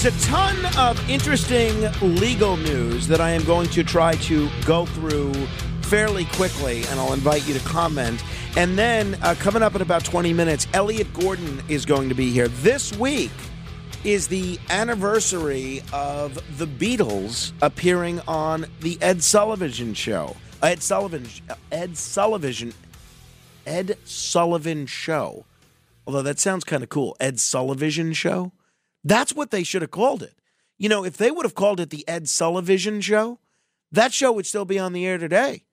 There's a ton of interesting legal news that I am going to try to go through fairly quickly, and I'll invite you to comment. And then, uh, coming up in about 20 minutes, Elliot Gordon is going to be here. This week is the anniversary of the Beatles appearing on the Ed Sullivan Show. Ed Sullivan, Ed Sullivan, Ed Sullivan Show. Although that sounds kind of cool. Ed Sullivan Show. That's what they should have called it. You know, if they would have called it the Ed Sullivan Show, that show would still be on the air today.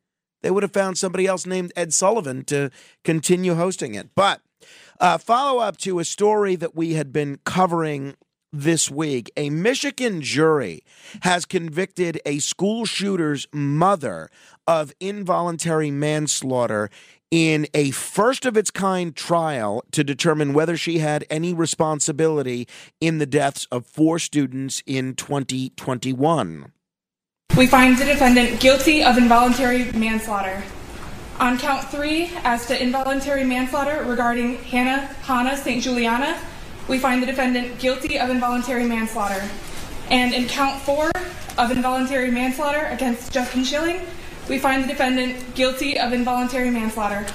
They would have found somebody else named Ed Sullivan to continue hosting it. But uh, follow up to a story that we had been covering this week a Michigan jury has convicted a school shooter's mother of involuntary manslaughter in a first of its kind trial to determine whether she had any responsibility in the deaths of four students in 2021. We find the defendant guilty of involuntary manslaughter. On count three, as to involuntary manslaughter regarding Hana Hana St. Juliana, we find the defendant guilty of involuntary manslaughter. And in count four of involuntary manslaughter against Justin Schilling, we find the defendant guilty of involuntary manslaughter.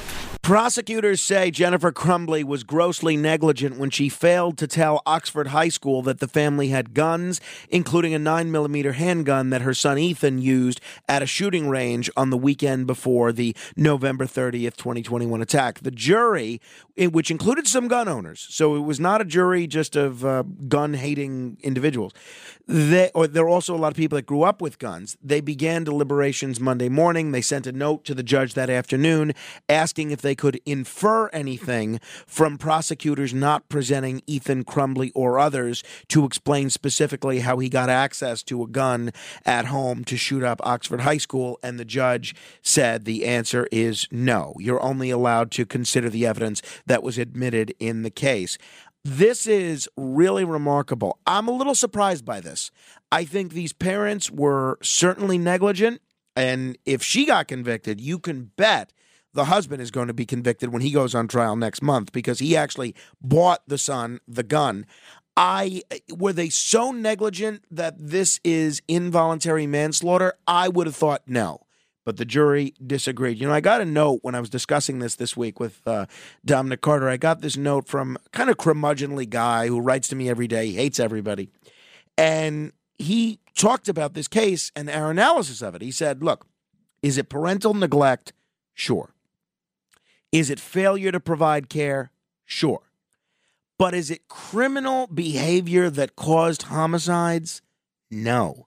Prosecutors say Jennifer Crumbley was grossly negligent when she failed to tell Oxford High School that the family had guns, including a 9mm handgun that her son Ethan used at a shooting range on the weekend before the November 30th, 2021 attack. The jury, which included some gun owners, so it was not a jury just of uh, gun hating individuals, they, or there are also a lot of people that grew up with guns. They began deliberations Monday morning. They sent a note to the judge that afternoon asking if they could infer anything from prosecutors not presenting Ethan Crumbley or others to explain specifically how he got access to a gun at home to shoot up Oxford High School. And the judge said the answer is no. You're only allowed to consider the evidence that was admitted in the case. This is really remarkable. I'm a little surprised by this. I think these parents were certainly negligent. And if she got convicted, you can bet the husband is going to be convicted when he goes on trial next month because he actually bought the son the gun. I were they so negligent that this is involuntary manslaughter? I would have thought no but the jury disagreed. You know, I got a note when I was discussing this this week with uh, Dominic Carter. I got this note from kind of curmudgeonly guy who writes to me every day, he hates everybody, and he talked about this case and our analysis of it. He said, "Look, is it parental neglect? Sure. Is it failure to provide care? Sure. But is it criminal behavior that caused homicides? No."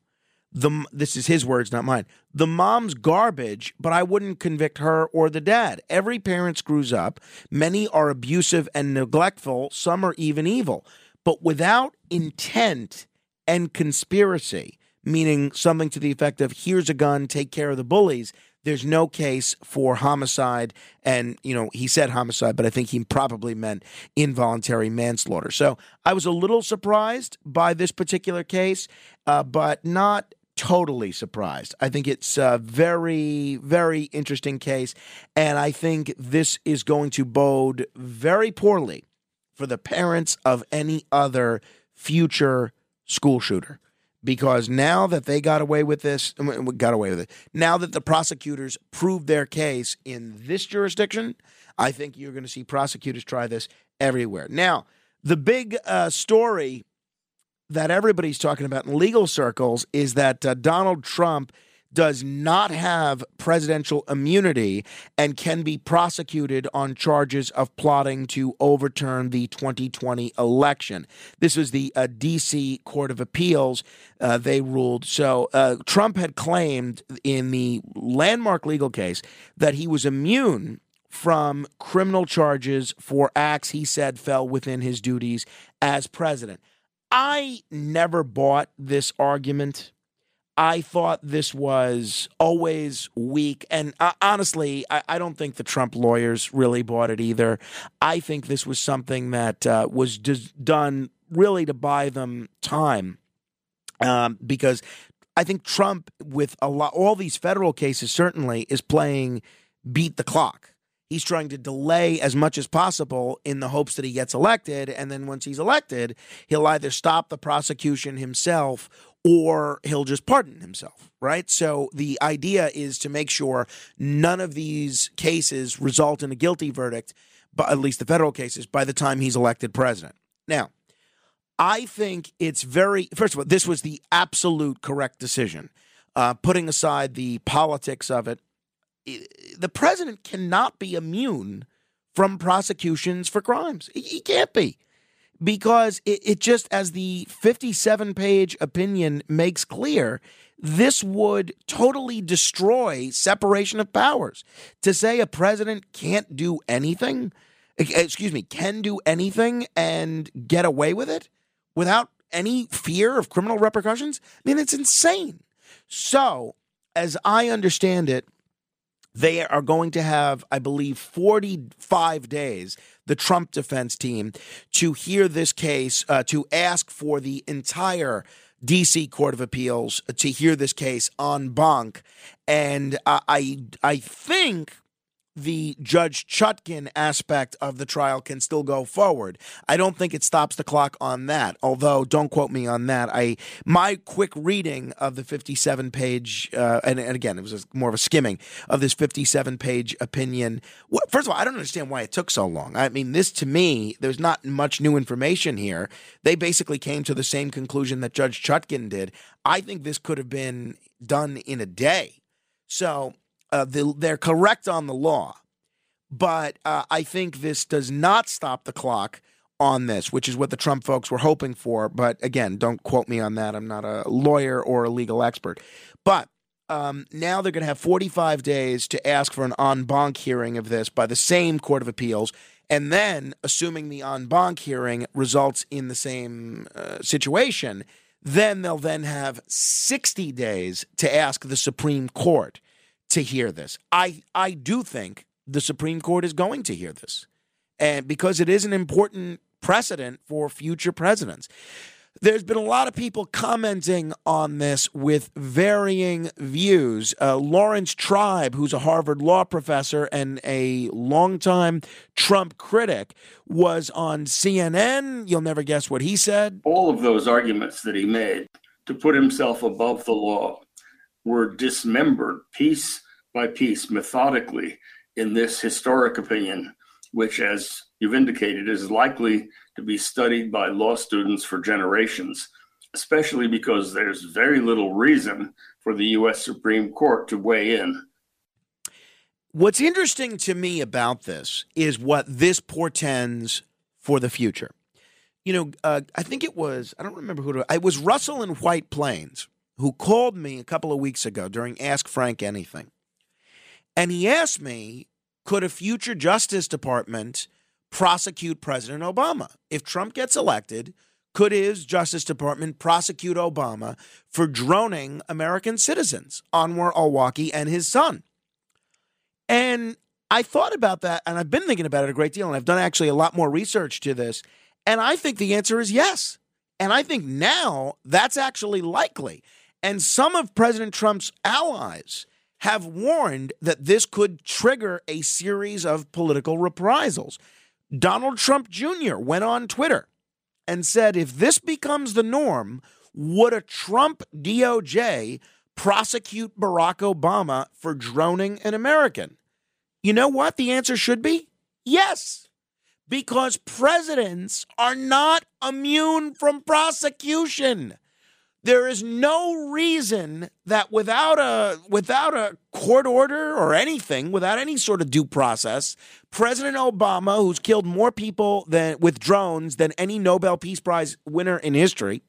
the this is his words, not mine. The mom's garbage, but I wouldn't convict her or the dad. Every parent screws up. Many are abusive and neglectful. Some are even evil. But without intent and conspiracy, meaning something to the effect of here's a gun, take care of the bullies, there's no case for homicide. And, you know, he said homicide, but I think he probably meant involuntary manslaughter. So I was a little surprised by this particular case, uh, but not totally surprised. I think it's a very, very interesting case. And I think this is going to bode very poorly for the parents of any other future school shooter. Because now that they got away with this, got away with it, now that the prosecutors proved their case in this jurisdiction, I think you're going to see prosecutors try this everywhere. Now, the big uh, story that everybody's talking about in legal circles is that uh, Donald Trump does not have presidential immunity and can be prosecuted on charges of plotting to overturn the 2020 election. This was the uh, D.C. Court of Appeals. Uh, they ruled. So uh, Trump had claimed in the landmark legal case that he was immune from criminal charges for acts he said fell within his duties as president. I never bought this argument. I thought this was always weak. And uh, honestly, I, I, don't think the Trump lawyers really bought it either. I think this was something that uh, was done really to buy them time um, because I think Trump, with a lot, all these federal cases, certainly is playing beat the clock. He's trying to delay as much as possible in the hopes that he gets elected. And then once he's elected, he'll either stop the prosecution himself or he'll just pardon himself, right? So the idea is to make sure none of these cases result in a guilty verdict, but at least the federal cases, by the time he's elected president. Now, I think it's very, first of all, this was the absolute correct decision. Uh, putting aside the politics of it, the president cannot be immune from prosecutions for crimes. He can't be because it, it just, as the 57 page opinion makes clear, this would totally destroy separation of powers. To say a president can't do anything, excuse me, can do anything and get away with it without any fear of criminal repercussions, I mean, it's insane. So, as I understand it, they are going to have, I believe, 45 days, the Trump defense team, to hear this case, uh, to ask for the entire DC Court of Appeals to hear this case en banc. And uh, I, I think the Judge Chutkan aspect of the trial can still go forward. I don't think it stops the clock on that. Although, don't quote me on that. I my quick reading of the 57 page, uh, and, and, again, it was a, more of a skimming of this 57 page opinion. First of all, I don't understand why it took so long. I mean, this to me, there's not much new information here. They basically came to the same conclusion that Judge Chutkan did. I think this could have been done in a day. So uh, the, they're correct on the law, but uh, I think this does not stop the clock on this, which is what the Trump folks were hoping for. But again, don't quote me on that. I'm not a lawyer or a legal expert. But um, now they're going to have 45 days to ask for an en banc hearing of this by the same Court of Appeals. And then, assuming the en banc hearing results in the same uh, situation, then they'll then have 60 days to ask the Supreme Court to hear this. I I do think the Supreme Court is going to hear this, and because it is an important precedent for future presidents. There's been a lot of people commenting on this with varying views. Uh, Laurence Tribe, who's a Harvard law professor and a longtime Trump critic, was on CNN. You'll never guess what he said. All of those arguments that he made to put himself above the law were dismembered piece by piece, methodically, in this historic opinion, which, as you've indicated, is likely to be studied by law students for generations, especially because there's very little reason for the U.S. Supreme Court to weigh in. What's interesting to me about this is what this portends for the future. You know, uh, I think it was, I don't remember who it was Russell in White Plains who called me a couple of weeks ago during Ask Frank Anything. And he asked me, could a future Justice Department prosecute President Obama? If Trump gets elected, could his Justice Department prosecute Obama for droning American citizens, Anwar al-Awlaki and his son? And I thought about that, and I've been thinking about it a great deal, and I've done actually a lot more research to this. And I think the answer is yes. And I think now that's actually likely. And some of President Trump's allies have warned that this could trigger a series of political reprisals. Donald Trump Jr. went on Twitter and said if this becomes the norm, would a Trump DOJ prosecute Barack Obama for droning an American? You know what the answer should be? Yes, because presidents are not immune from prosecution. There is no reason that without a without a court order or anything, without any sort of due process, President Obama, who's killed more people than with drones than any Nobel Peace Prize winner in history,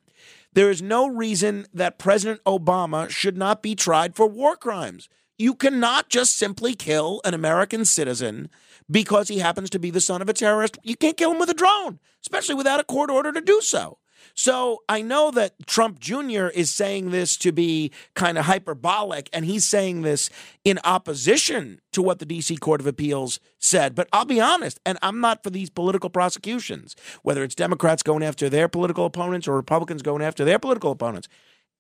there is no reason that President Obama should not be tried for war crimes. You cannot just simply kill an American citizen because he happens to be the son of a terrorist. You can't kill him with a drone, especially without a court order to do so. So I know that Trump Jr. is saying this to be kind of hyperbolic, and he's saying this in opposition to what the D.C. Court of Appeals said. But I'll be honest, and I'm not for these political prosecutions, whether it's Democrats going after their political opponents or Republicans going after their political opponents.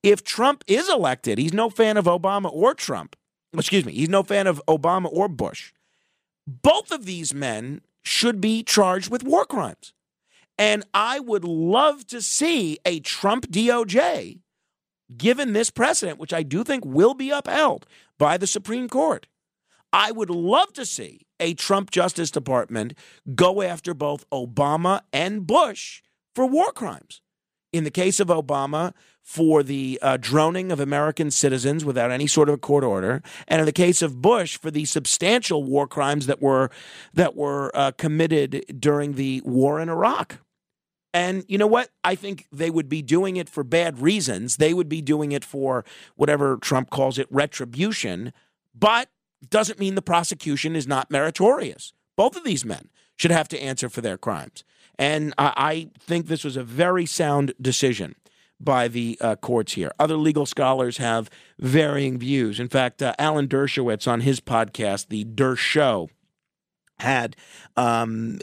If Trump is elected, he's no fan of Obama or Trump. Excuse me, he's no fan of Obama or Bush. Both of these men should be charged with war crimes. And I would love to see a Trump DOJ, given this precedent, which I do think will be upheld by the Supreme Court. I would love to see a Trump Justice Department go after both Obama and Bush for war crimes. In the case of Obama, for the uh, droning of American citizens without any sort of a court order, and in the case of Bush, for the substantial war crimes that were that were uh, committed during the war in Iraq. And you know what? I think they would be doing it for bad reasons. They would be doing it for whatever Trump calls it retribution, but doesn't mean the prosecution is not meritorious. Both of these men should have to answer for their crimes. And I think this was a very sound decision by the uh, courts here. Other legal scholars have varying views. In fact, uh, Alan Dershowitz on his podcast, The Dershow, had um,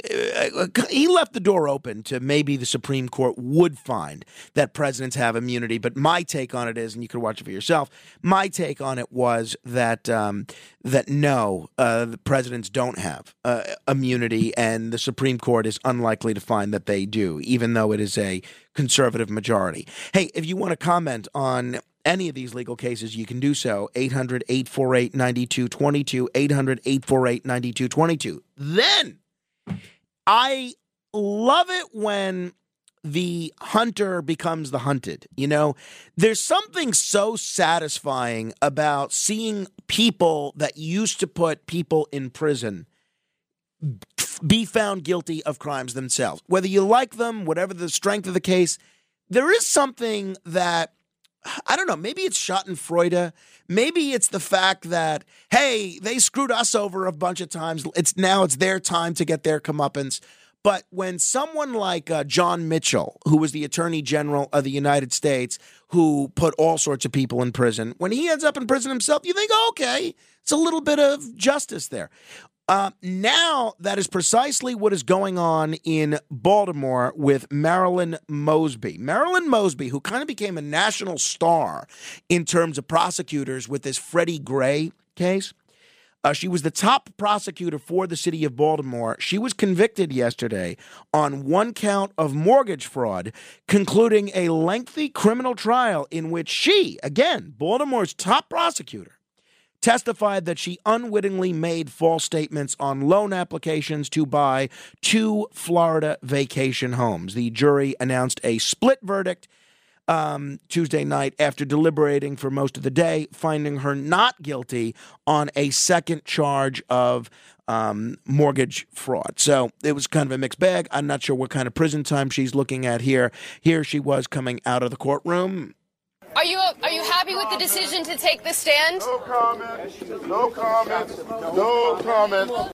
he left the door open to maybe the Supreme Court would find that presidents have immunity. But my take on it is, and you can watch it for yourself. My take on it was that um, that no, uh, the presidents don't have uh, immunity, and the Supreme Court is unlikely to find that they do, even though it is a conservative majority. Hey, if you want to comment on any of these legal cases, you can do so. 800 848 9222. 800 848 9222. Then I love it when the hunter becomes the hunted. You know, there's something so satisfying about seeing people that used to put people in prison be found guilty of crimes themselves. Whether you like them, whatever the strength of the case, there is something that I don't know, maybe it's Schadenfreude. Maybe it's the fact that, hey, they screwed us over a bunch of times. It's now it's their time to get their comeuppance. But when someone like uh, John Mitchell, who was the Attorney General of the United States, who put all sorts of people in prison, when he ends up in prison himself, you think, oh, okay, it's a little bit of justice there. Uh, now, that is precisely what is going on in Baltimore with Marilyn Mosby. Marilyn Mosby, who kind of became a national star in terms of prosecutors with this Freddie Gray case. Uh, she was the top prosecutor for the city of Baltimore. She was convicted yesterday on one count of mortgage fraud, concluding a lengthy criminal trial in which she, again, Baltimore's top prosecutor, testified that she unwittingly made false statements on loan applications to buy two Florida vacation homes. The jury announced a split verdict um, Tuesday night after deliberating for most of the day, finding her not guilty on a second charge of um, mortgage fraud. So it was kind of a mixed bag. I'm not sure what kind of prison time she's looking at here. Here she was coming out of the courtroom are you are you happy with the decision to take the stand? No comment. No comment. No comment.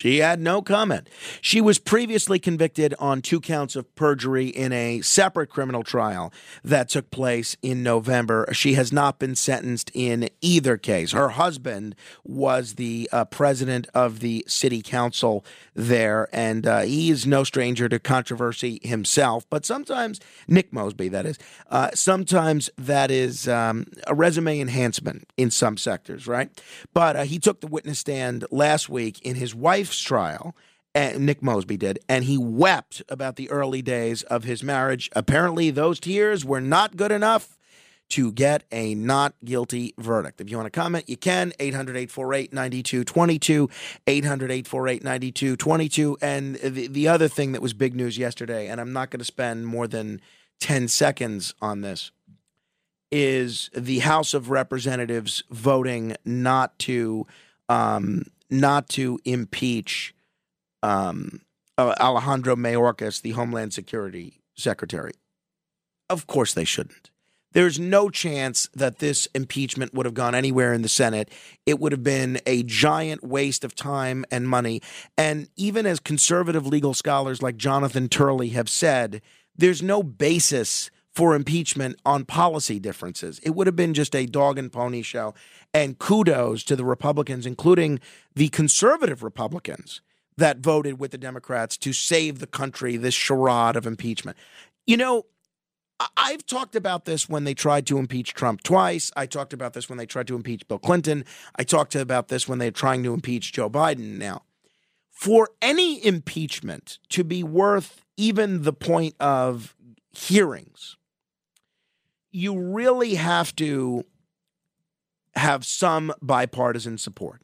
She had no comment. She was previously convicted on two counts of perjury in a separate criminal trial that took place in November. She has not been sentenced in either case. Her husband was the uh, president of the city council there, and uh, he is no stranger to controversy himself. But sometimes, Nick Mosby, that is, uh, sometimes that is um, a resume enhancement in some sectors, right? But uh, he took the witness stand last week in his wife's wife's trial. And Nick Mosby did, and he wept about the early days of his marriage. Apparently, those tears were not good enough to get a not guilty verdict. If you want to comment, you can. 800 848 9222. 800 848 9222. And the, the other thing that was big news yesterday, and I'm not going to spend more than 10 seconds on this. is the House of Representatives voting not to um, not to impeach um, Alejandro Mayorkas, the Homeland Security Secretary. Of course, they shouldn't. There's no chance that this impeachment would have gone anywhere in the Senate. It would have been a giant waste of time and money. And even as conservative legal scholars like Jonathan Turley have said, there's no basis for impeachment on policy differences. It would have been just a dog and pony show. And kudos to the Republicans, including the conservative Republicans that voted with the Democrats to save the country this charade of impeachment. You know, I've talked about this when they tried to impeach Trump twice. I talked about this when they tried to impeach Bill Clinton. I talked about this when they're trying to impeach Joe Biden now. For any impeachment to be worth even the point of hearings, you really have to have some bipartisan support.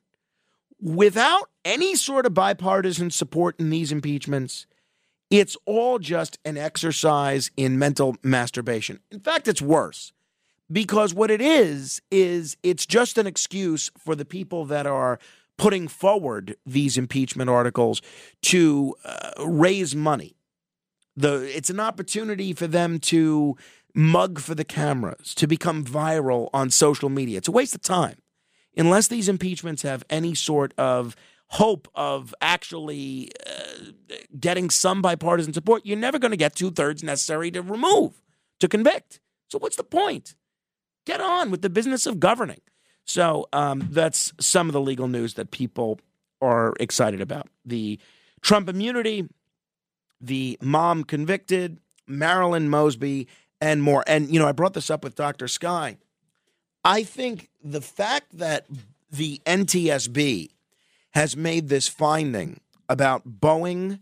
Without any sort of bipartisan support in these impeachments, it's all just an exercise in mental masturbation. In fact, it's worse because what it is, is it's just an excuse for the people that are putting forward these impeachment articles to uh, raise money. The, it's an opportunity for them to mug for the cameras, to become viral on social media. It's a waste of time. Unless these impeachments have any sort of hope of actually uh, getting some bipartisan support, you're never going to get two thirds necessary to remove, to convict. So, what's the point? Get on with the business of governing. So, um, that's some of the legal news that people are excited about. The Trump immunity, the mom convicted, Marilyn Mosby, and more. And, you know, I brought this up with Dr. Sky. I think the fact that the NTSB has made this finding about Boeing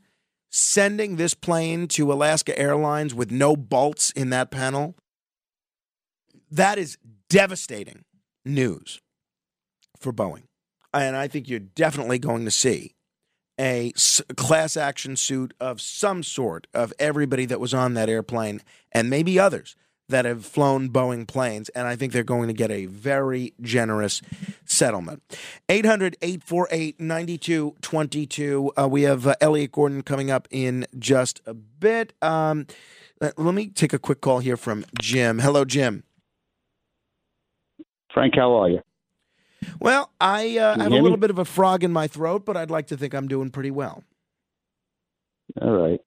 sending this plane to Alaska Airlines with no bolts in that panel. That is devastating news for Boeing. And I think you're definitely going to see a class action suit of some sort of everybody that was on that airplane and maybe others that have flown Boeing planes, and I think they're going to get a very generous settlement. 800 848 9222. Uh, we have uh, Elliot Gordon coming up in just a bit. Um, let, let me take a quick call here from Jim. Hello, Jim. Frank, how are you? Well, I uh, have a little bit of a frog in my throat, but I'd like to think I'm doing pretty well. All right.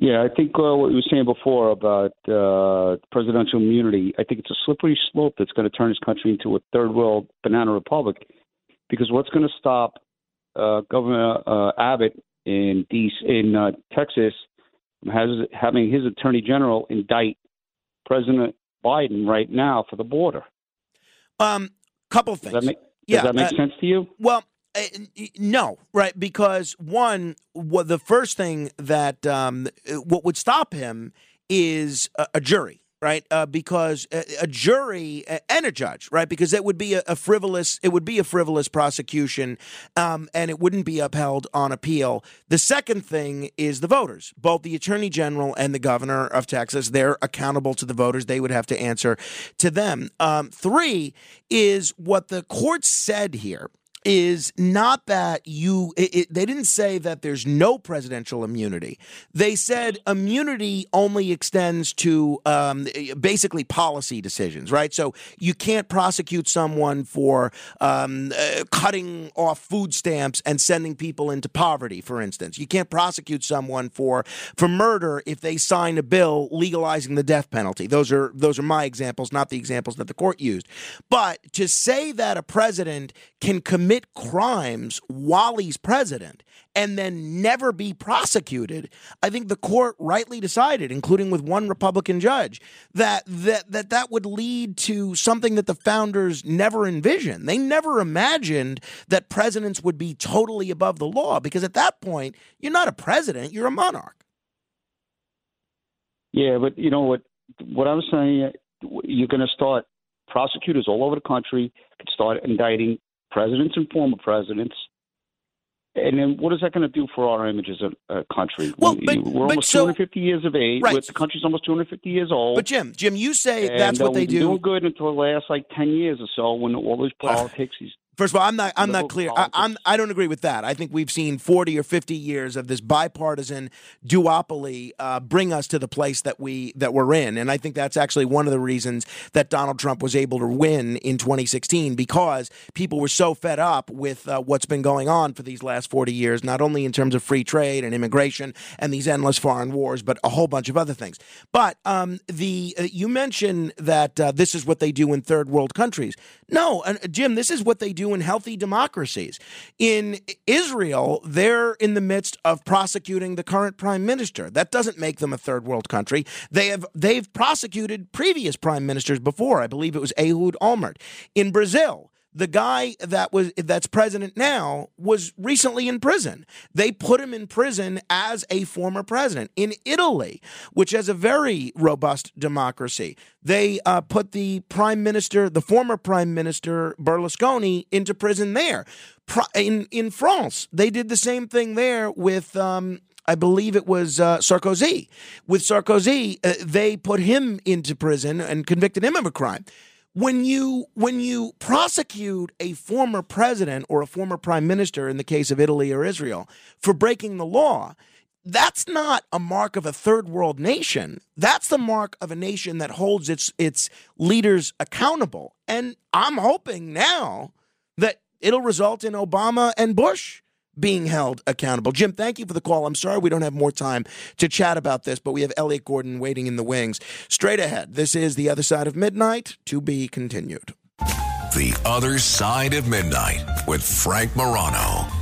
Yeah, I think uh, what you were saying before about uh, presidential immunity, I think it's a slippery slope that's going to turn this country into a third world banana republic. Because what's going to stop uh, Governor uh, Abbott in DC, in uh, Texas has having his attorney general indict President Biden right now for the border? Um, couple things. Does that make, does yeah, that make uh, sense to you? Well, uh, no, right? Because one, the first thing that um, what would stop him is a, a jury, right? Uh, because a, a, jury and a judge, right? Because it would be a, a frivolous, it would be a frivolous prosecution, um, and it wouldn't be upheld on appeal. The second thing is the voters. Both the attorney general and the governor of Texas, they're accountable to the voters. They would have to answer to them. Um, three is what the court said here is not that you it, it, they didn't say that there's no presidential immunity. They said immunity only extends to um, basically policy decisions right? So you can't prosecute someone for um, uh, cutting off food stamps and sending people into poverty for instance. You can't prosecute someone for for murder if they sign a bill legalizing the death penalty. Those are those are my examples not the examples that the court used. But to say that a president can commit crimes while he's president and then never be prosecuted, I think the court rightly decided, including with one Republican judge, that that that, that would lead to something that the founders never envisioned. They never imagined that presidents would be totally above the law because at that point, you're not a president, you're a monarch. Yeah, but you know what what I was saying, you're going to start prosecutors all over the country could start indicting presidents and former presidents And then what is that going to do for our image as a, a country? Well, we, but- but almost so- 250 years of age. Right. The country's almost 250 years old. But Jim, Jim, you say and, that's uh, what they do. Doing good until the last like 10 years or so when all this politics is First of all, I'm not. I'm not clear. I. I'm. I don't agree with that. I think we've seen 40 or 50 years of this bipartisan duopoly uh, bring us to the place that we that we're in, and I think that's actually one of the reasons that Donald Trump was able to win in 2016 because people were so fed up with uh, what's been going on for these last 40 years, not only in terms of free trade and immigration and these endless foreign wars, but a whole bunch of other things. But um, the uh, you mentioned that uh, this is what they do in third world countries. No, uh, Jim, this is what they do in healthy democracies. In Israel, they're in the midst of prosecuting the current prime minister. That doesn't make them a third world country. They have they've prosecuted previous prime ministers before. I believe it was Ehud Olmert. In Brazil, the guy that was that's president now was recently in prison. They put him in prison as a former president. In Italy, which has a very robust democracy, they uh, put the prime minister, the former prime minister Berlusconi, into prison there. In in France, they did the same thing there with. Um, I believe it was uh, Sarkozy. With Sarkozy, uh, they put him into prison and convicted him of a crime when you when you prosecute a former president or a former prime minister in the case of Italy or Israel for breaking the law that's not a mark of a third world nation. That's the mark of a nation that holds its its leaders accountable. And i'm hoping now that it'll result in Obama and Bush being held accountable. Jim, thank you for the call. I'm sorry we don't have more time to chat about this, but we have Elliot Gordon waiting in the wings. Straight ahead, this is The Other Side of Midnight, to be continued. The Other Side of Midnight with Frank Morano.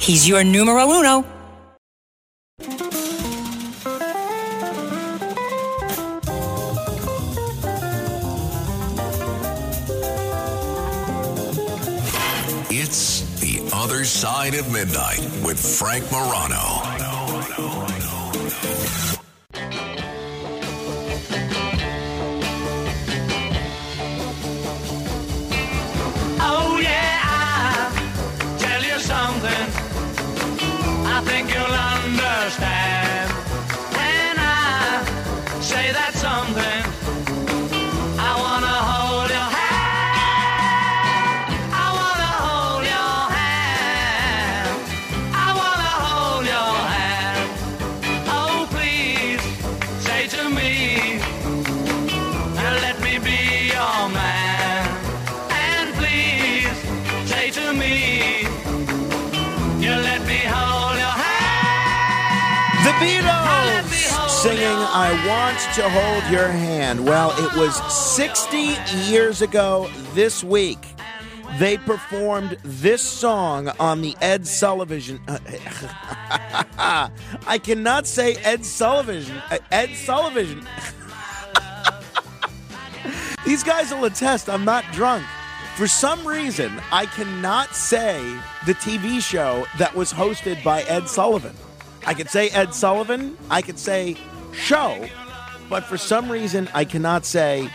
He's your numero uno. It's The Other Side of Midnight with Frank Morano. I Want to Hold Your Hand. Well, it was 60 years ago this week. They performed this song on the Ed Sullivan. I cannot say Ed Sullivan. uh, Ed Sullivan. These guys will attest I'm not drunk. For some reason, I cannot say the TV show that was hosted by Ed Sullivan. I could say Ed Sullivan, I could say show, but for some reason, I cannot say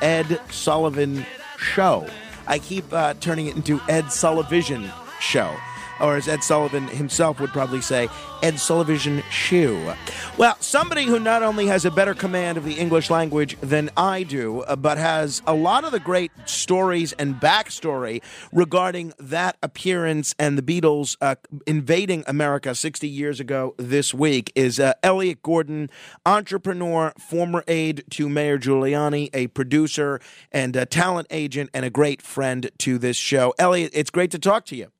Ed Sullivan show. I keep uh, turning it into Ed Sullivan show. Or as Ed Sullivan himself would probably say, Ed Sullivan shoe. Well, somebody who not only has a better command of the English language than I do, uh, but has a lot of the great stories and backstory regarding that appearance and the Beatles uh, invading America 60 years ago this week is uh, Elliot Gordon, entrepreneur, former aide to Mayor Giuliani, a producer and a talent agent, and a great friend to this show. Elliot, it's great to talk to you.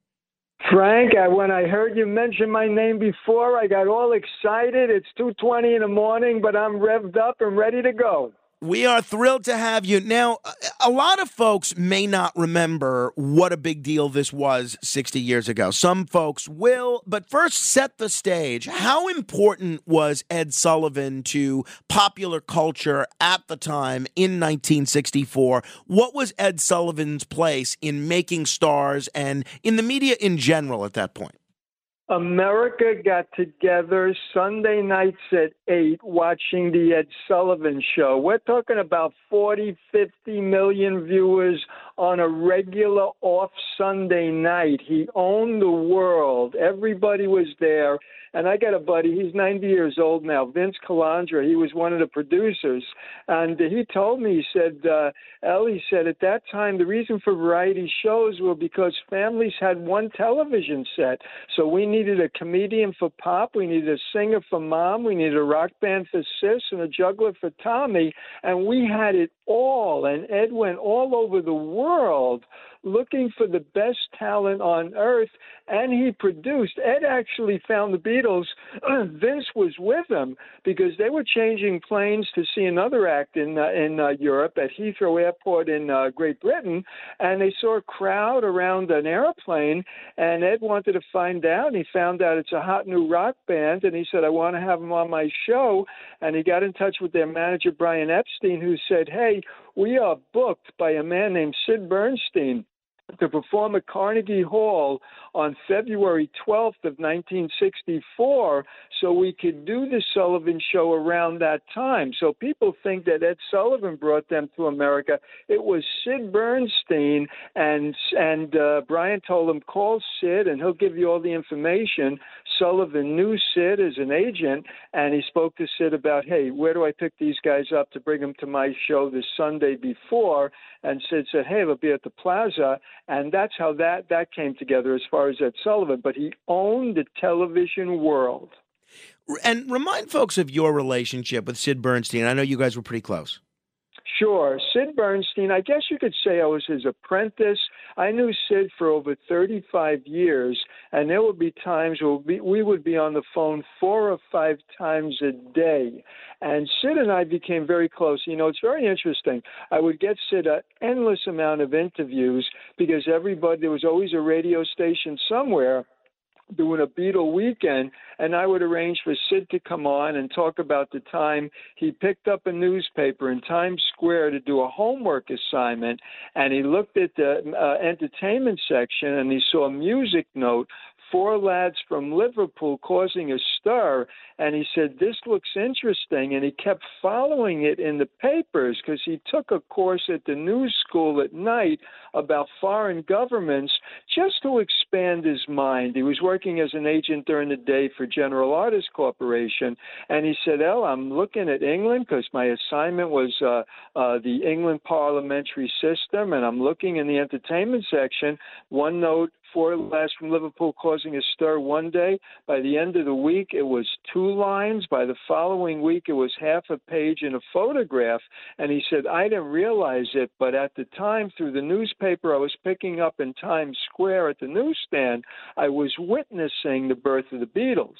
Frank, I, when I heard you mention my name before, I got all excited. It's 2:20 in the morning, but I'm revved up and ready to go. We are thrilled to have you. Now, a- lot of folks may not remember what a big deal this was 60 years ago. Some folks will, but first set the stage. How important was Ed Sullivan to popular culture at the time in 1964? What was Ed Sullivan's place in making stars and in the media in general at that point? America got together Sunday nights at 8 watching the Ed Sullivan show. We're talking about 40, 50 million viewers on a regular off Sunday night. He owned the world. Everybody was there. And I got a buddy, he's 90 years old now, Vince Calandra. He was one of the producers. And he told me, he said, uh, Ellie said, at that time, the reason for variety shows were because families had one television set. So we needed a comedian for Pop, we needed a singer for Mom, we needed a rock band for Sis, and a juggler for Tommy. And we had it all. And Ed went all over the world world looking for the best talent on earth, and he produced. Ed actually found the Beatles. Vince was with them because they were changing planes to see another act in uh, in uh, Europe at Heathrow Airport in uh, Great Britain, and they saw a crowd around an airplane. And Ed wanted to find out. He found out it's a hot new rock band, and he said, "I want to have them on my show." And he got in touch with their manager Brian Epstein, who said, "Hey." We are booked by a man named Sid Bernstein to perform at Carnegie Hall on February 12th of 1964 so we could do the Sullivan show around that time. So people think that Ed Sullivan brought them to America. It was Sid Bernstein and and uh, Brian told him call Sid and he'll give you all the information. Sullivan knew Sid as an agent and he spoke to Sid about, "Hey, where do I pick these guys up to bring them to my show this Sunday before?" And Sid said, "Hey, they'll be at the Plaza." And that's how that that came together as far as Ed Sullivan. But he owned the television world. And remind folks of your relationship with Sid Bernstein. I know you guys were pretty close. Sure. Sid Bernstein, I guess you could say I was his apprentice. I knew Sid for over 35 years, and there would be times where we, we would be on the phone four or five times a day. And Sid and I became very close. You know, it's very interesting. I would get Sid an endless amount of interviews because everybody, there was always a radio station somewhere doing a Beatle weekend, and I would arrange for Sid to come on and talk about the time he picked up a newspaper in Times Square to do a homework assignment, and he looked at the uh, entertainment section and he saw a music note four lads from Liverpool causing a stir. And he said, This looks interesting. And he kept following it in the papers because he took a course at the New School at night about foreign governments just to expand his mind. He was working as an agent during the day for General Artists Corporation. And he said, El, I'm looking at England because my assignment was uh, uh, the England parliamentary system. And I'm looking in the entertainment section. One note four lads from Liverpool causing a stir one day. By the end of the week, it was two lines. By the following week, it was half a page in a photograph. And he said, I didn't realize it, but at the time, through the newspaper I was picking up in Times Square at the newsstand, I was witnessing the birth of the Beatles.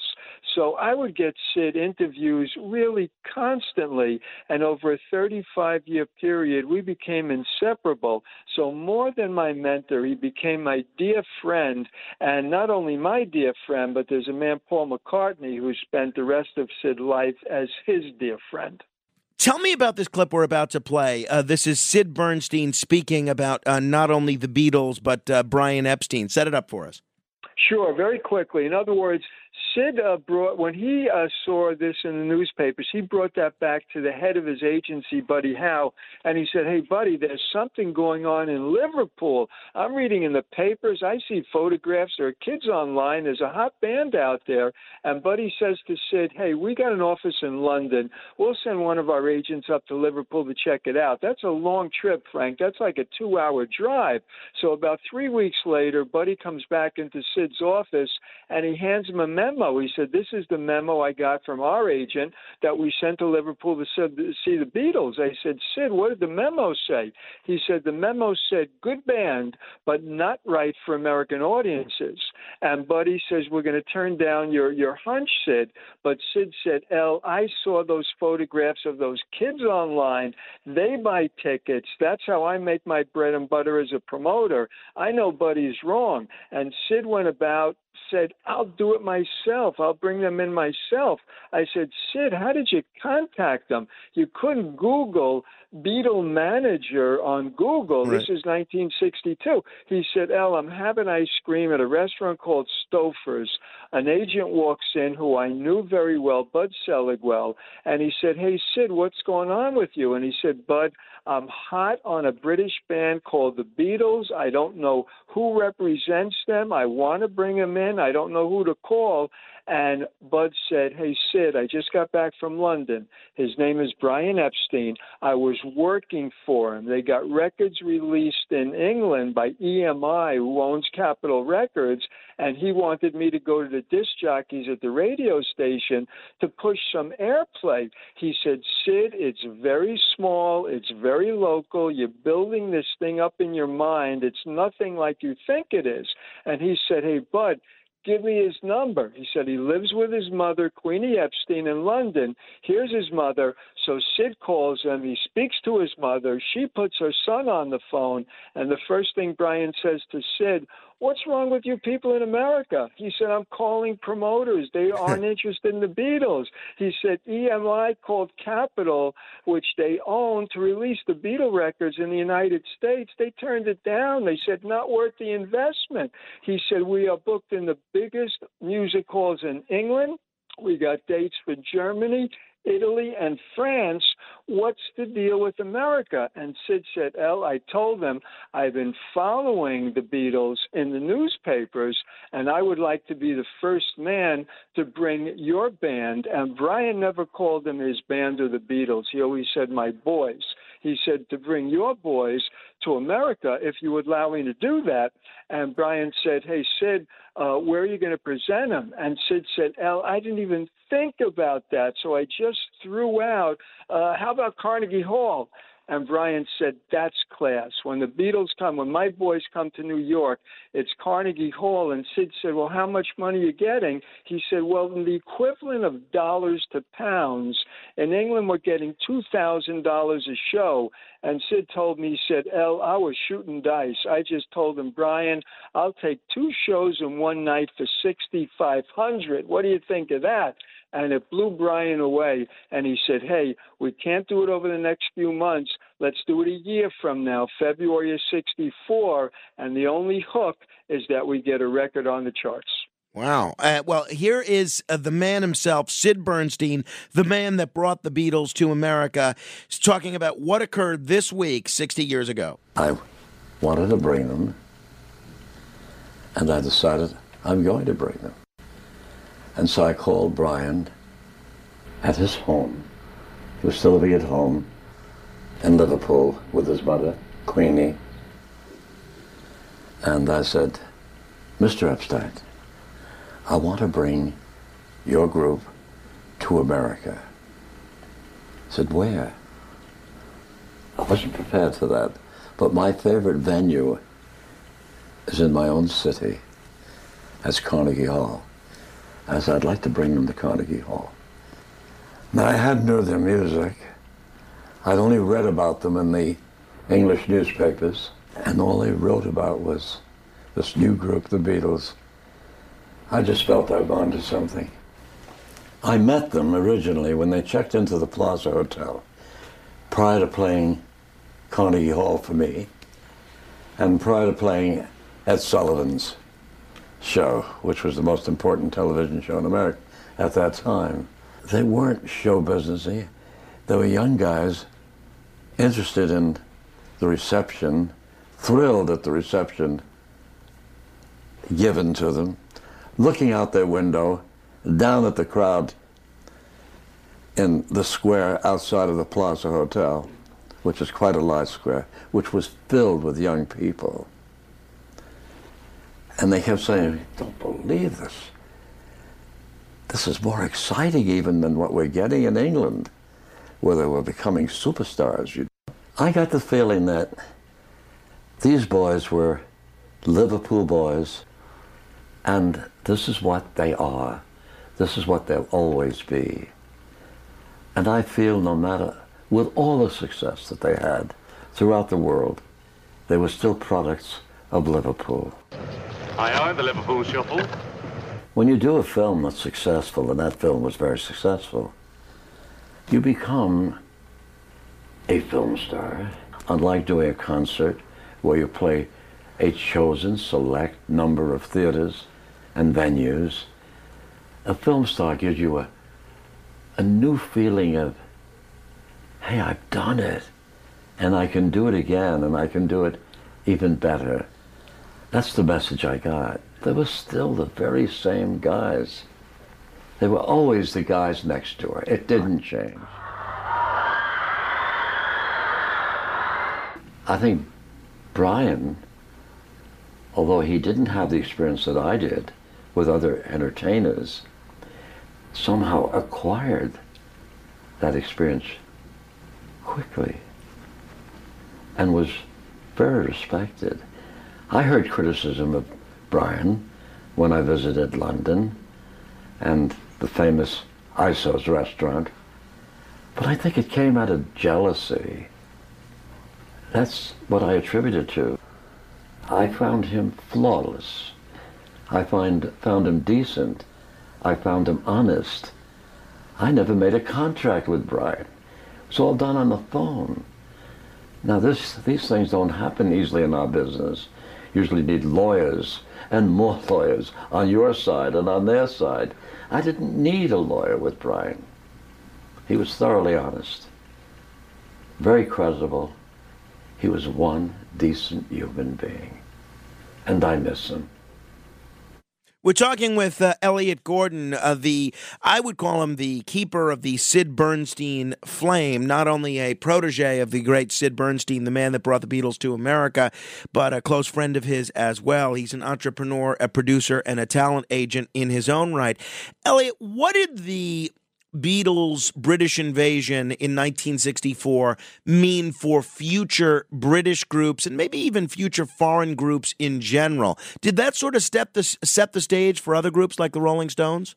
So I would get Sid interviews really constantly. And over a 35 year period, we became inseparable. So, more than my mentor, he became my dear friend. And not only my dear friend, but there's a man, Paul McCartney, who spent the rest of Sid's life as his dear friend. Tell me about this clip we're about to play. Uh, this is Sid Bernstein speaking about uh, not only the Beatles, but uh, Brian Epstein. Set it up for us. Sure, very quickly. In other words, Sid uh, brought when he uh, saw this in the newspapers, he brought that back to the head of his agency, Buddy Howe, and he said, "Hey, Buddy, there's something going on in Liverpool. I'm reading in the papers. I see photographs. There are kids online. There's a hot band out there." And Buddy says to Sid, "Hey, we got an office in London. We'll send one of our agents up to Liverpool to check it out. That's a long trip, Frank. That's like a two-hour drive." So about three weeks later, Buddy comes back into Sid's office and he hands him a memo memo. He said, This is the memo I got from our agent that we sent to Liverpool to see the Beatles. I said, Sid, what did the memo say? He said, The memo said, Good band, but not right for American audiences. And Buddy says, We're going to turn down your, your hunch, Sid. But Sid said, El, I saw those photographs of those kids online. They buy tickets. That's how I make my bread and butter as a promoter. I know Buddy's wrong. And Sid went about said, I'll do it myself. I'll bring them in myself. I said, Sid, how did you contact them? You couldn't Google Beatle manager on Google. Right. This is 1962. He said, El, I'm having ice cream at a restaurant called Stouffer's. An agent walks in who I knew very well, Bud Seligwell, and he said, Hey, Sid, what's going on with you? And he said, Bud, I'm hot on a British band called the Beatles. I don't know who represents them. I want to bring them in. I don't know who to call. And Bud said, Hey, Sid, I just got back from London. His name is Brian Epstein. I was working for him. They got records released in England by EMI, who owns Capitol Records, and he wanted me to go to the disc jockeys at the radio station to push some airplay. He said, Sid, it's very small, it's very local. You're building this thing up in your mind. It's nothing like you think it is. And he said, Hey, Bud, give me his number. He said he lives with his mother, Queenie Epstein, in London. Here's his mother. So Sid calls him. He speaks to his mother. She puts her son on the phone. And the first thing Brian says to Sid, What's wrong with you people in America? He said, I'm calling promoters. They aren't interested in the Beatles. He said, EMI called Capitol, which they own, to release the Beatle records in the United States. They turned it down. They said, not worth the investment. He said, we are booked in the biggest music halls in England. We got dates for Germany, Italy, and France. What's the deal with America? And Sid said, El, I told them I've been following the Beatles in the newspapers, and I would like to be the first man to bring your band. And Brian never called them his band or the Beatles. He always said, my boys. He said, to bring your boys to America if you would allow me to do that. And Brian said, Hey, Sid, uh, where are you going to present them? And Sid said, El, I didn't even think about that. So I just threw out, uh, how about Carnegie Hall? And Brian said, That's class. When the Beatles come, when my boys come to New York, it's Carnegie Hall. And Sid said, Well, how much money are you getting? He said, Well, the equivalent of dollars to pounds, in England, we're getting $2,000 a show. And Sid told me, he said, El, I was shooting dice. I just told him, Brian, I'll take two shows in one night for 6500 What do you think of that? And it blew Brian away. And he said, Hey, we can't do it over the next few months. Let's do it a year from now, February of 64. And the only hook is that we get a record on the charts. Wow. Uh, well, here is uh, the man himself, Sid Bernstein, the man that brought the Beatles to America, He's talking about what occurred this week 60 years ago. I wanted to bring them, and I decided I'm going to bring them. And so I called Brian at his home. He was still living at home in Liverpool with his mother, Queenie. And I said, Mr. Epstein, I want to bring your group to America. I said, where? I wasn't prepared for that. But my favorite venue is in my own city. That's Carnegie Hall. I said, I'd like to bring them to Carnegie Hall. Now, I hadn't heard their music. I'd only read about them in the English newspapers, and all they wrote about was this new group, the Beatles. I just felt I'd gone to something. I met them originally when they checked into the Plaza Hotel prior to playing Carnegie Hall for me and prior to playing at Sullivan's show, which was the most important television show in America at that time. They weren't show businessy. They were young guys interested in the reception, thrilled at the reception given to them, looking out their window, down at the crowd in the square outside of the Plaza Hotel, which is quite a large square, which was filled with young people. And they kept saying, don't believe this. this is more exciting even than what we're getting in England, where they were becoming superstars. I got the feeling that these boys were Liverpool boys, and this is what they are. This is what they'll always be. And I feel no matter, with all the success that they had throughout the world, they were still products of Liverpool. Aye, aye, the Liverpool shuffle. When you do a film that's successful, and that film was very successful, you become a film star. Unlike doing a concert where you play a chosen select number of theaters and venues, a film star gives you a, a new feeling of, hey, I've done it, and I can do it again, and I can do it even better. That's the message I got. They were still the very same guys. They were always the guys next door. It didn't change. I think Brian, although he didn't have the experience that I did with other entertainers, somehow acquired that experience quickly and was very respected. I heard criticism of Brian when I visited London and the famous Isow's restaurant, but I think it came out of jealousy. That's what I attribute it to. I found him flawless. I find, found him decent. I found him honest. I never made a contract with Brian. It's all done on the phone. Now, this, these things don't happen easily in our business. Usually need lawyers and more lawyers on your side and on their side. I didn't need a lawyer with Brian. He was thoroughly honest, very credible. He was one decent human being. And I miss him. We're talking with uh, Elliot Gordon, uh, the I would call him the keeper of the Sid Bernstein flame. Not only a protege of the great Sid Bernstein, the man that brought the Beatles to America, but a close friend of his as well. He's an entrepreneur, a producer, and a talent agent in his own right. Elliot, what did the Beatles' British invasion in 1964 mean for future British groups and maybe even future foreign groups in general? Did that sort of step the, set the stage for other groups like the Rolling Stones?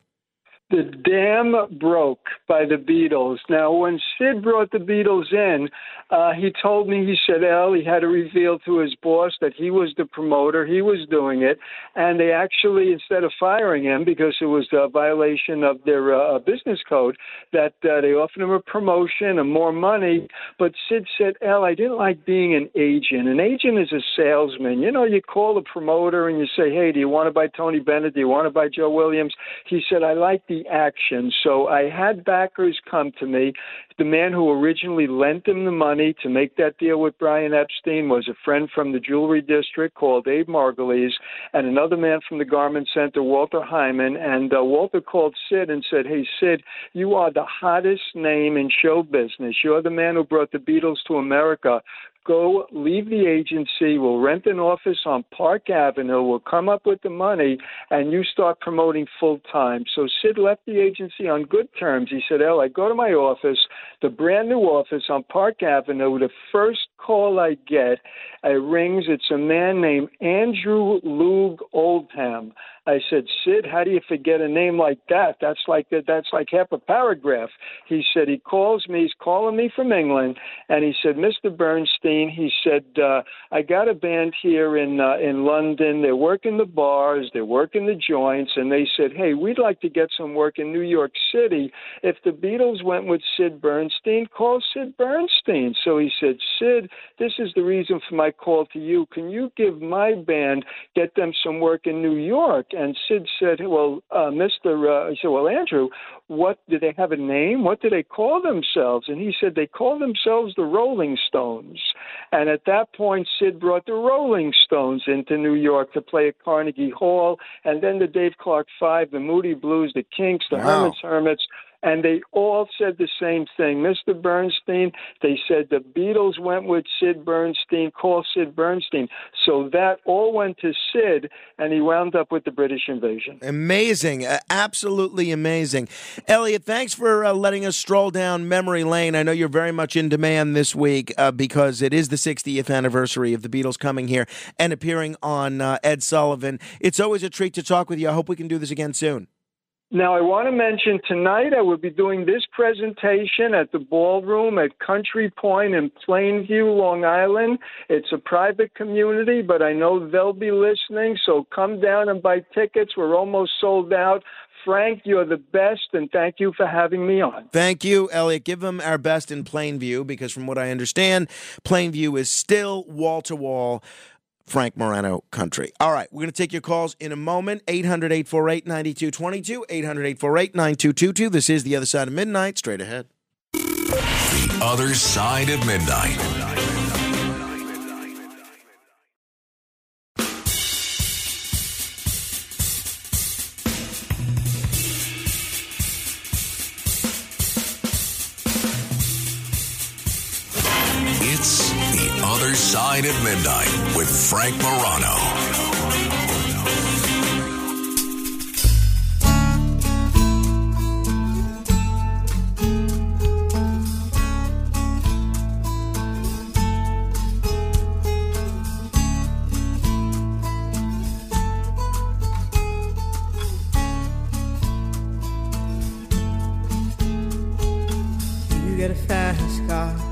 The dam broke by the Beatles. Now, when Sid brought the Beatles in, uh, he told me, he said, Al, he had to reveal to his boss that he was the promoter, he was doing it. And they actually, instead of firing him because it was a violation of their uh, business code, that uh, they offered him a promotion and more money. But Sid said, Al, I didn't like being an agent. An agent is a salesman. You know, you call the promoter and you say, hey, do you want to buy Tony Bennett? Do you want to buy Joe Williams? He said, I like the action. So I had backers come to me. The man who originally lent them the money to make that deal with Brian Epstein was a friend from the jewelry district called Abe Margulies, and another man from the garment center, Walter Hyman. And uh, Walter called Sid and said, Hey, Sid, you are the hottest name in show business. You're the man who brought the Beatles to America go leave the agency, we'll rent an office on Park Avenue, we'll come up with the money, and you start promoting full time. So Sid left the agency on good terms. He said, "El, I go to my office, the brand new office on Park Avenue. The first call I get, it rings. It's a man named Andrew Loog Oldham. I said, Sid, how do you forget a name like that? That's like that's like half a paragraph. He said he calls me. He's calling me from England, and he said, Mr. Bernstein. He said, uh, I got a band here in uh, in London. They're working the bars, they're working the joints, and they said, Hey, we'd like to get some work in New York City. If the Beatles went with Sid Bernstein, call Sid Bernstein. So he said, Sid, this is the reason for my call to you. Can you give my band get them some work in New York? And Sid said, "Well, uh, Mister," uh, he said, "Well, Andrew, what do they have a name? What do they call themselves?" And he said, "They call themselves the Rolling Stones." And at that point, Sid brought the Rolling Stones into New York to play at Carnegie Hall, and then the Dave Clark Five, the Moody Blues, the Kinks, the Wow. Herman's Hermits and they all said the same thing. Mr. Bernstein, they said the Beatles went with Sid Bernstein, call Sid Bernstein. So that all went to Sid, and he wound up with the British invasion. Amazing, absolutely amazing. Elliot, thanks for uh, letting us stroll down memory lane. I know you're very much in demand this week uh, because it is the 60th anniversary of the Beatles coming here and appearing on uh, Ed Sullivan. It's always a treat to talk with you. I hope we can do this again soon. Now, I want to mention tonight I will be doing this presentation at the ballroom at Country Point in Plainview, Long Island. It's a private community, but I know they'll be listening, so come down and buy tickets. We're almost sold out. Frank, you're the best, and thank you for having me on. Thank you, Elliot. Give them our best in Plainview because, from what I understand, Plainview is still wall to wall Frank Morano country. All right, we're going to take your calls in a moment. 800 848 9222, 800 848 9222. This is The Other Side of Midnight. Straight ahead. The Other Side of Midnight. Other Side of Midnight with Frank Morano. You get a fast car.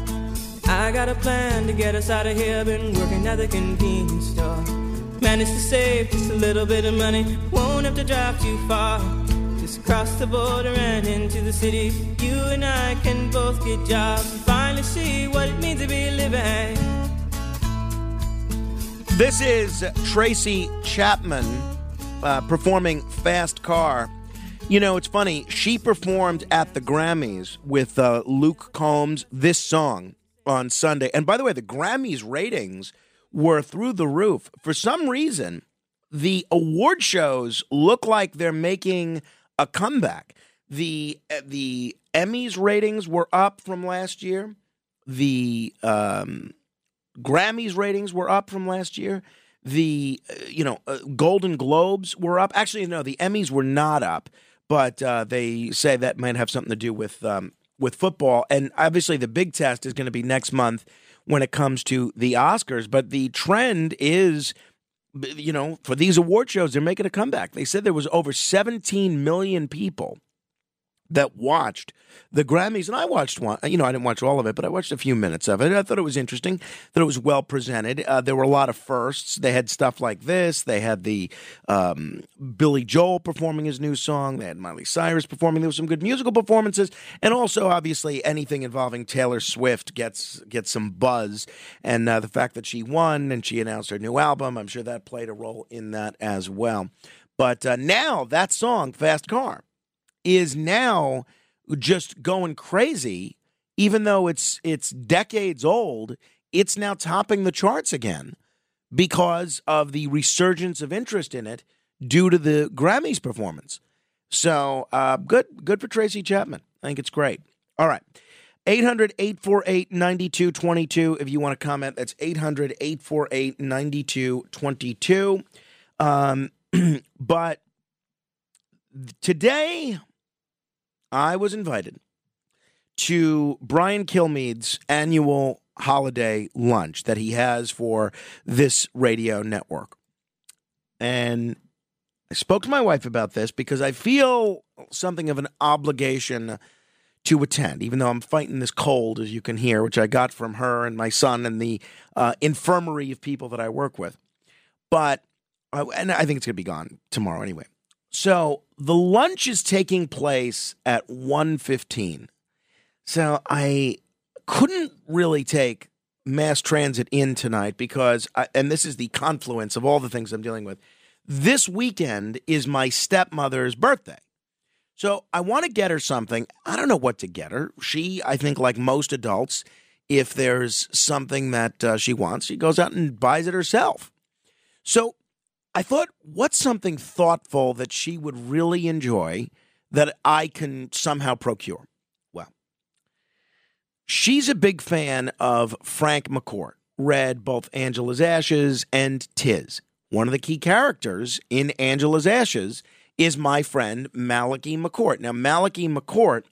I got a plan to get us out of here. Been working at the convenience store. Managed to save just a little bit of money. Won't have to drive too far. Just cross the border and into the city. You and I can both get jobs and finally see what it means to be living. This is Tracy Chapman uh, performing Fast Car. You know, it's funny. She performed at the Grammys with uh, Luke Combs this song on Sunday. And by the way, the Grammys ratings were through the roof. For some reason, the award shows look like they're making a comeback. The uh, the Emmys ratings were up from last year. The um, Grammys ratings were up from last year. The uh, you know uh, Golden Globes were up. Actually, no, the Emmys were not up, but uh, they say that might have something to do with um, with football. And obviously, the big test is going to be next month when it comes to the Oscars. But the trend is, you know, for these award shows, they're making a comeback. They said there was over 17 million people that watched the Grammys, and I watched one. You know, I didn't watch all of it, but I watched a few minutes of it. I thought it was interesting. That it was well presented. Uh, there were a lot of firsts. They had stuff like this. They had the um, Billy Joel performing his new song. They had Miley Cyrus performing. There was some good musical performances, and also obviously anything involving Taylor Swift gets gets some buzz. And uh, the fact that she won and she announced her new album, I'm sure that played a role in that as well. But uh, now that song, Fast Car is now just going crazy even though it's it's decades old it's now topping the charts again because of the resurgence of interest in it due to the Grammys performance. So uh, good good for Tracy Chapman. I think it's great. All right. 800 848 9222 if you want to comment that's 800 848 9222 um, but today I was invited to Brian Kilmeade's annual holiday lunch that he has for this radio network. And I spoke to my wife about this because I feel something of an obligation to attend, even though I'm fighting this cold, as you can hear, which I got from her and my son and the uh, infirmary of people that I work with. But, uh, and I think it's going to be gone tomorrow anyway. So the lunch is taking place at 1.15. So I couldn't really take mass transit in tonight because, I, and this is the confluence of all the things I'm dealing with. This weekend is my stepmother's birthday. So I want to get her something. I don't know what to get her. She, I think, like most adults, if there's something that uh, she wants, she goes out and buys it herself. So I thought, what's something thoughtful that she would really enjoy that I can somehow procure? Well, she's a big fan of Frank McCourt, read both Angela's Ashes and Tis. One of the key characters in Angela's Ashes is my friend Malachi McCourt. Now, Malachi McCourt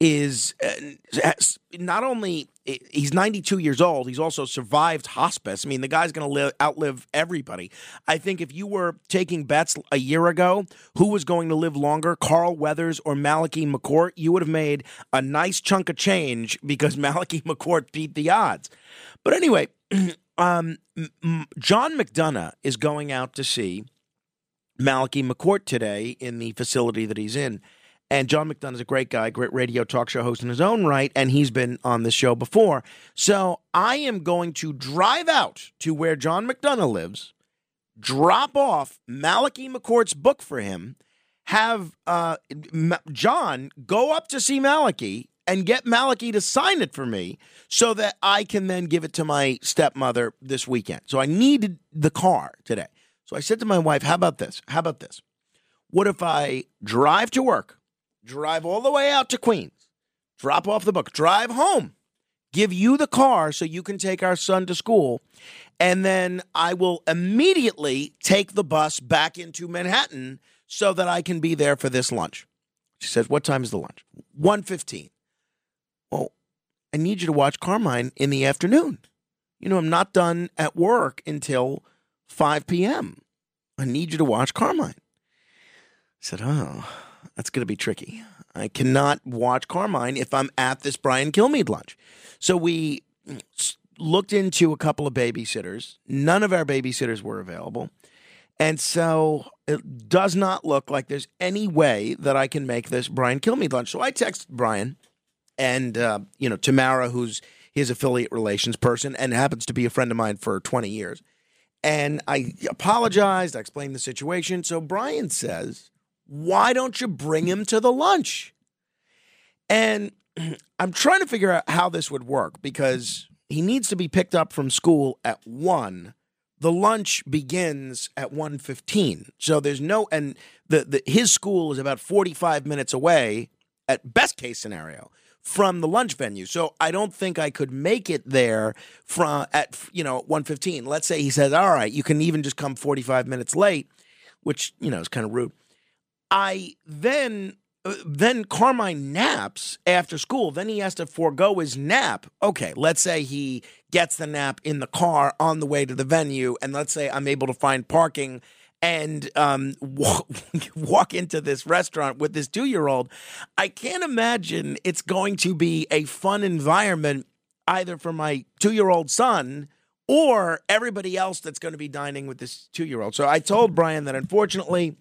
is uh, not only he's 92 years old he's also survived hospice. I mean the guy's going to live outlive everybody. I think if you were taking bets a year ago who was going to live longer carl weathers or malachi mccourt you would have made a nice chunk of change because malachi mccourt beat the odds. But anyway um, john mcdonough is going out to see malachi mccourt today in the facility that he's in and John McDonough is a great guy, great radio talk show host in his own right, and he's been on this show before. So I am going to drive out to where John McDonough lives, drop off Malachi McCourt's book for him, have uh, John go up to see Malachi and get Malachi to sign it for me so that I can then give it to my stepmother this weekend. So I needed the car today. So I said to my wife, How about this? How about this? What if I drive to work? Drive all the way out to Queens, drop off the book, drive home, give you the car so you can take our son to school, and then I will immediately take the bus back into Manhattan so that I can be there for this lunch. She says, "What time is the lunch?" 1:15. Well, I need you to watch Carmine in the afternoon. You know, I'm not done at work until 5 p.m. I need you to watch Carmine. I said, "Oh, that's going to be tricky. I cannot watch Carmine if I'm at this Brian Kilmeade lunch. So we looked into a couple of babysitters. None of our babysitters were available. And so it does not look like there's any way that I can make this Brian Kilmeade lunch. So I texted Brian and, uh, you know, Tamara, who's his affiliate relations person and happens to be a friend of mine for 20 years. And I apologized. I explained the situation. So Brian says, why don't you bring him to the lunch? And I'm trying to figure out how this would work because he needs to be picked up from school at 1. The lunch begins at 1:15. So there's no and the, the his school is about 45 minutes away at best case scenario from the lunch venue. So I don't think I could make it there from at you know 1:15. Let's say he says, "All right, you can even just come 45 minutes late," which, you know, is kind of rude. I then uh, then Carmine naps after school. Then he has to forego his nap. Okay, let's say he gets the nap in the car on the way to the venue, and let's say I'm able to find parking and um, walk, walk into this restaurant with this two year old. I can't imagine it's going to be a fun environment either for my two year old son or everybody else that's going to be dining with this two year old. So I told Brian that unfortunately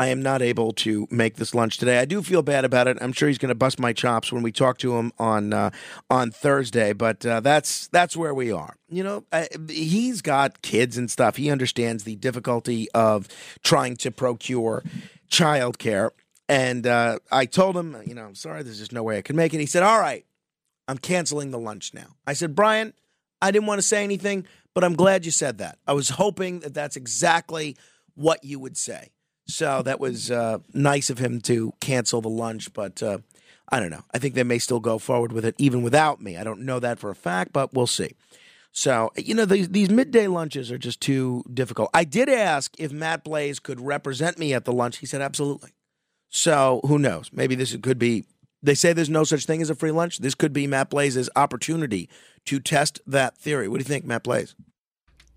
I am not able to make this lunch today. I do feel bad about it. I'm sure he's going to bust my chops when we talk to him on uh, on Thursday. But uh, that's that's where we are. You know, uh, he's got kids and stuff. He understands the difficulty of trying to procure childcare. And uh, I told him, you know, I'm sorry, there's just no way I can make it. He said, "All right, I'm canceling the lunch now." I said, "Brian, I didn't want to say anything, but I'm glad you said that. I was hoping that that's exactly what you would say." So that was uh, nice of him to cancel the lunch, but uh, I don't know. I think they may still go forward with it even without me. I don't know that for a fact, but we'll see. So, you know, these, these midday lunches are just too difficult. I did ask if Matt Blaze could represent me at the lunch. He said absolutely. So, who knows? Maybe this could be. They say there's no such thing as a free lunch. This could be Matt Blaze's opportunity to test that theory. What do you think, Matt Blaze?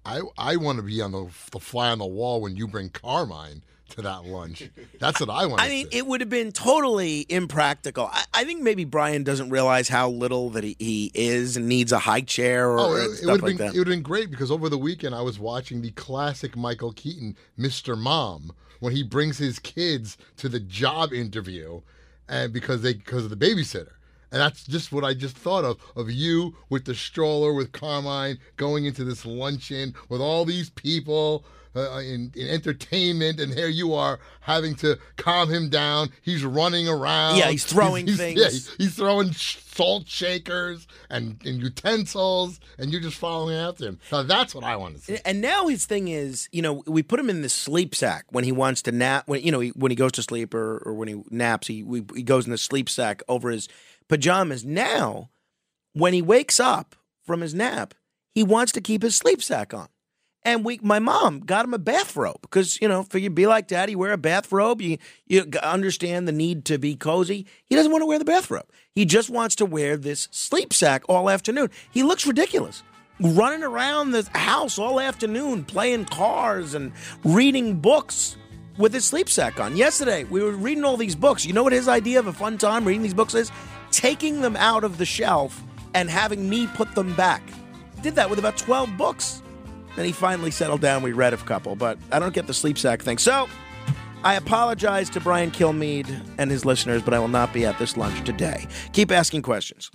I I want to be on the the fly on the wall when you bring Carmine to that lunch. That's what I want. I mean, it would have been totally impractical. I, I, think maybe Brian doesn't realize how little that he, he is and needs a high chair or oh, it, it would have like been that. it would have been great because over the weekend I was watching the classic Michael Keaton, Mr. Mom, when he brings his kids to the job interview, and because they because of the babysitter. And that's just what I just thought of of you with the stroller with Carmine going into this luncheon with all these people uh, in, in entertainment, and here you are having to calm him down. He's running around. Yeah, he's throwing he's, things. Yeah, he's, he's throwing salt shakers and, and utensils, and you're just following after him. So that's what I want to see. And now his thing is, you know, we put him in the sleep sack when he wants to nap. When you know, he, when he goes to sleep or, or when he naps, he we, he goes in the sleep sack over his pajamas. Now, when he wakes up from his nap, he wants to keep his sleep sack on. And we, my mom got him a bathrobe because you know, for figure be like daddy, wear a bathrobe. You you understand the need to be cozy. He doesn't want to wear the bathrobe. He just wants to wear this sleep sack all afternoon. He looks ridiculous, running around the house all afternoon, playing cars and reading books with his sleep sack on. Yesterday, we were reading all these books. You know what his idea of a fun time reading these books is? Taking them out of the shelf and having me put them back. Did that with about 12 books. Then he finally settled down. We read a couple, but I don't get the sleep sack thing. So I apologize to Brian Kilmeade and his listeners, but I will not be at this lunch today. Keep asking questions.